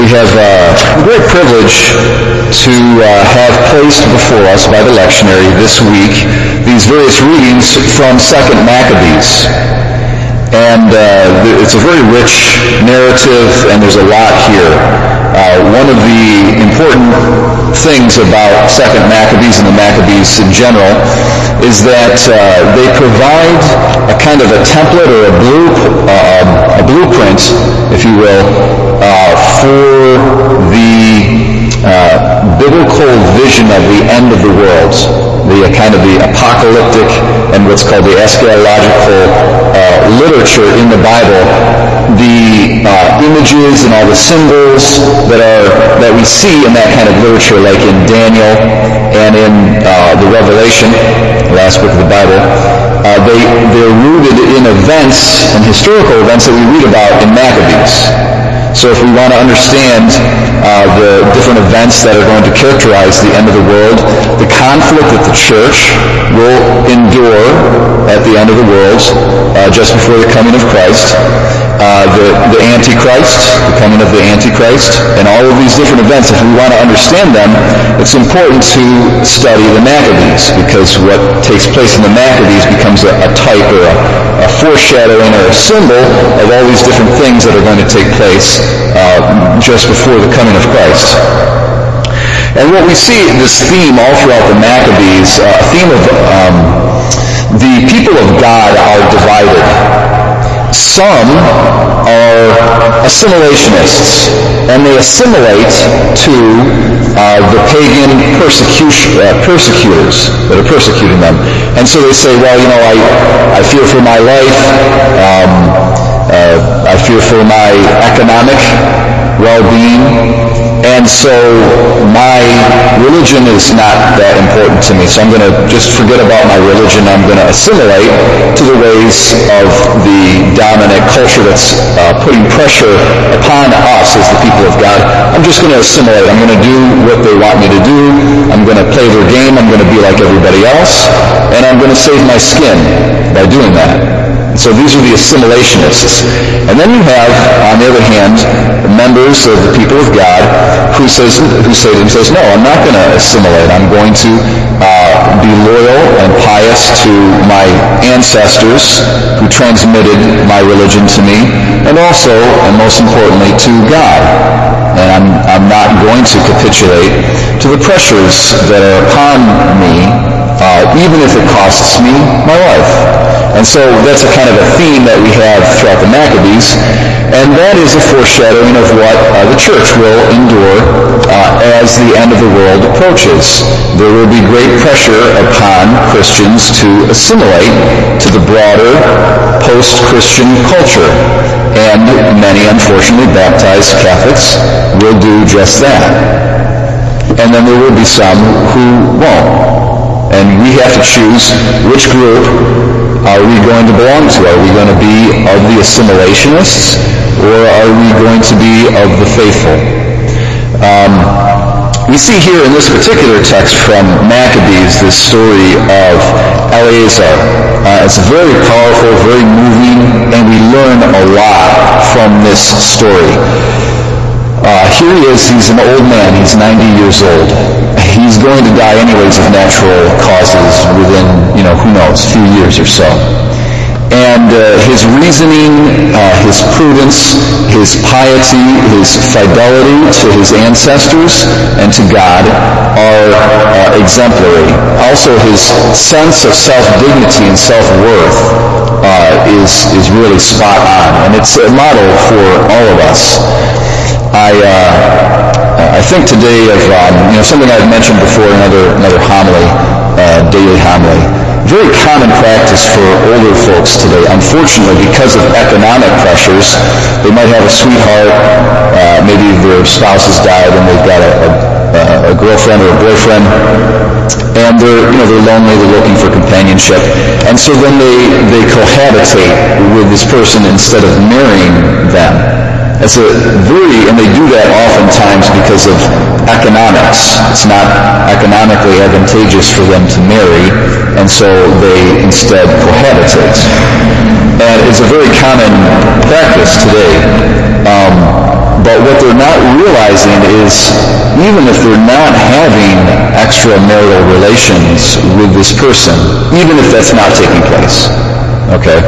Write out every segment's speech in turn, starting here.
we have uh, a great privilege to uh, have placed before us by the lectionary this week these various readings from Second Maccabees. And uh, it's a very rich narrative, and there's a lot here. Uh, one of the important things about Second Maccabees and the Maccabees in general is that uh, they provide a kind of a template or a, blue, uh, a blueprint, if you will, uh, for the uh, biblical vision of the end of the world, the uh, kind of the apocalyptic and what's called the eschatological literature in the Bible, the images and all the symbols that are that we see in that kind of literature, like in Daniel and in the Revelation the last book of the Bible, uh, they, they're rooted in events and historical events that we read about in Maccabees. So if we want to understand uh, the different events that are going to characterize the end of the world, the conflict that the church will endure at the end of the world, uh, just before the coming of Christ, uh, the, the Antichrist, the coming of the Antichrist, and all of these different events, if we want to understand them, it's important to study the Maccabees, because what takes place in the Maccabees becomes a, a type or a, a, foreshadowing or a symbol of all these different things that are going to take place uh, just before the coming of Christ. And what we see, this theme all throughout the Maccabees, a uh, theme of um, the people of God are divided some are assimilationists, and they assimilate to uh, the pagan uh, persecutors that are persecuting them. And so they say, well, you know, I, I fear for my life. Um, uh, I fear for my economic well-being. And so my religion is not that important to me. So I'm going to just forget about my religion. I'm going to assimilate to the ways of the dominant culture that's uh, putting pressure upon us as the people of God. I'm just going to assimilate. I'm going to do what they want me to do. I'm going to play their game. I'm going to be like everybody else. And I'm going to save my skin by doing that. So these are the assimilationists. And then you have, on the other hand, members of the people of God who says who say to themselves, no, I'm not going to assimilate. I'm going to uh, be loyal and pious to my ancestors who transmitted my religion to me, and also, and most importantly, to God. And I'm, I'm not going to capitulate to the pressures that are upon me, uh, even if it costs me my life. And so that's a kind of a theme that we have throughout the Maccabees. And that is a foreshadowing of what uh, the church will endure uh, as the end of the world approaches. There will be great pressure upon Christians to assimilate to the broader post-Christian culture. And many, unfortunately, baptized Catholics will do just that. And then there will be some who won't. And we have to choose which group are we going to belong to? Are we going to be of the assimilationists or are we going to be of the faithful? Um, we see here in this particular text from Maccabees this story of Eleazar. Uh, it's very powerful, very moving, and we learn a lot from this story. Uh, here he is, he's an old man, he's 90 years old he's going to die anyways of natural causes within, you know, who knows, a few years or so. And uh, his reasoning, uh, his prudence, his piety, his fidelity to his ancestors and to God are uh, exemplary. Also, his sense of self-dignity and self-worth uh, is, is really spot on. And it's a model for all of us. I, uh, I think today of um, you know something I've mentioned before another another homily, uh, daily homily. Very common practice for older folks today. Unfortunately, because of economic pressures, they might have a sweetheart. Uh, maybe their spouse has died and they've got a, a, a girlfriend or a boyfriend, and they're you know they're lonely. They're looking for companionship, and so then they they cohabitate with this person instead of marrying them. It's a very, and they do that oftentimes because of economics. It's not economically advantageous for them to marry, and so they instead cohabitate. And it's a very common practice today. Um, but what they're not realizing is even if they're not having extramarital relations with this person, even if that's not taking place, okay,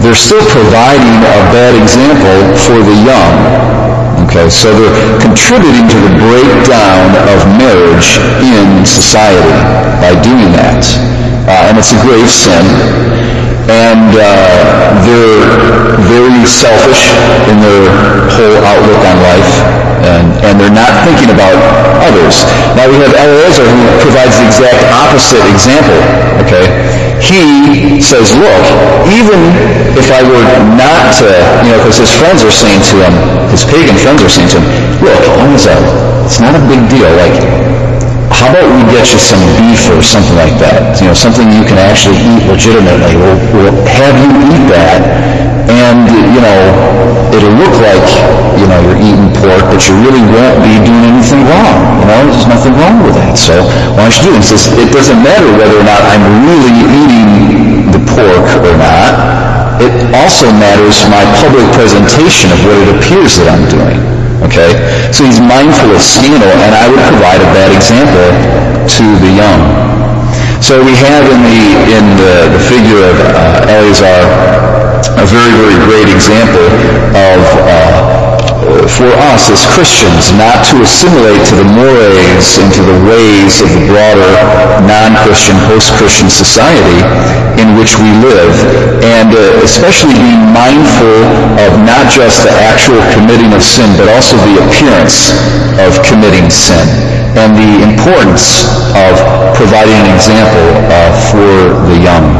they're still providing a bad example for the young. Okay, so they're contributing to the breakdown of marriage in society by doing that. Uh, and it's a grave sin. And uh, they're very selfish in their whole outlook on life. And, and they're not thinking about others. Now we have Eleazar who provides the exact opposite example. Okay, he says, look, even if I were not to, you know, because his friends are saying to him, his pagan friends are saying to him, look, it's not a big deal. Like, how about we get you some beef or something like that? You know, something you can actually eat legitimately. We'll, we'll have you eat that, and, you know, it'll look like, you know, you're eating pork, but you really won't be doing anything wrong. You know, there's nothing wrong with that. So why don't you do this? It doesn't matter whether or not I'm really eating the pork or not. It also matters my public presentation of what it appears that I'm doing. Okay? So he's mindful of scandal, and I would provide a bad example to the young. So we have in the, in the, the figure of uh, Eleazar a very, very great example of uh, for us as Christians not to assimilate to the mores and to the ways of the broader non-Christian, post-Christian society in which we live, and uh, especially being mindful of not just the actual committing of sin, but also the appearance of committing sin, and the importance of providing an example uh, for the young.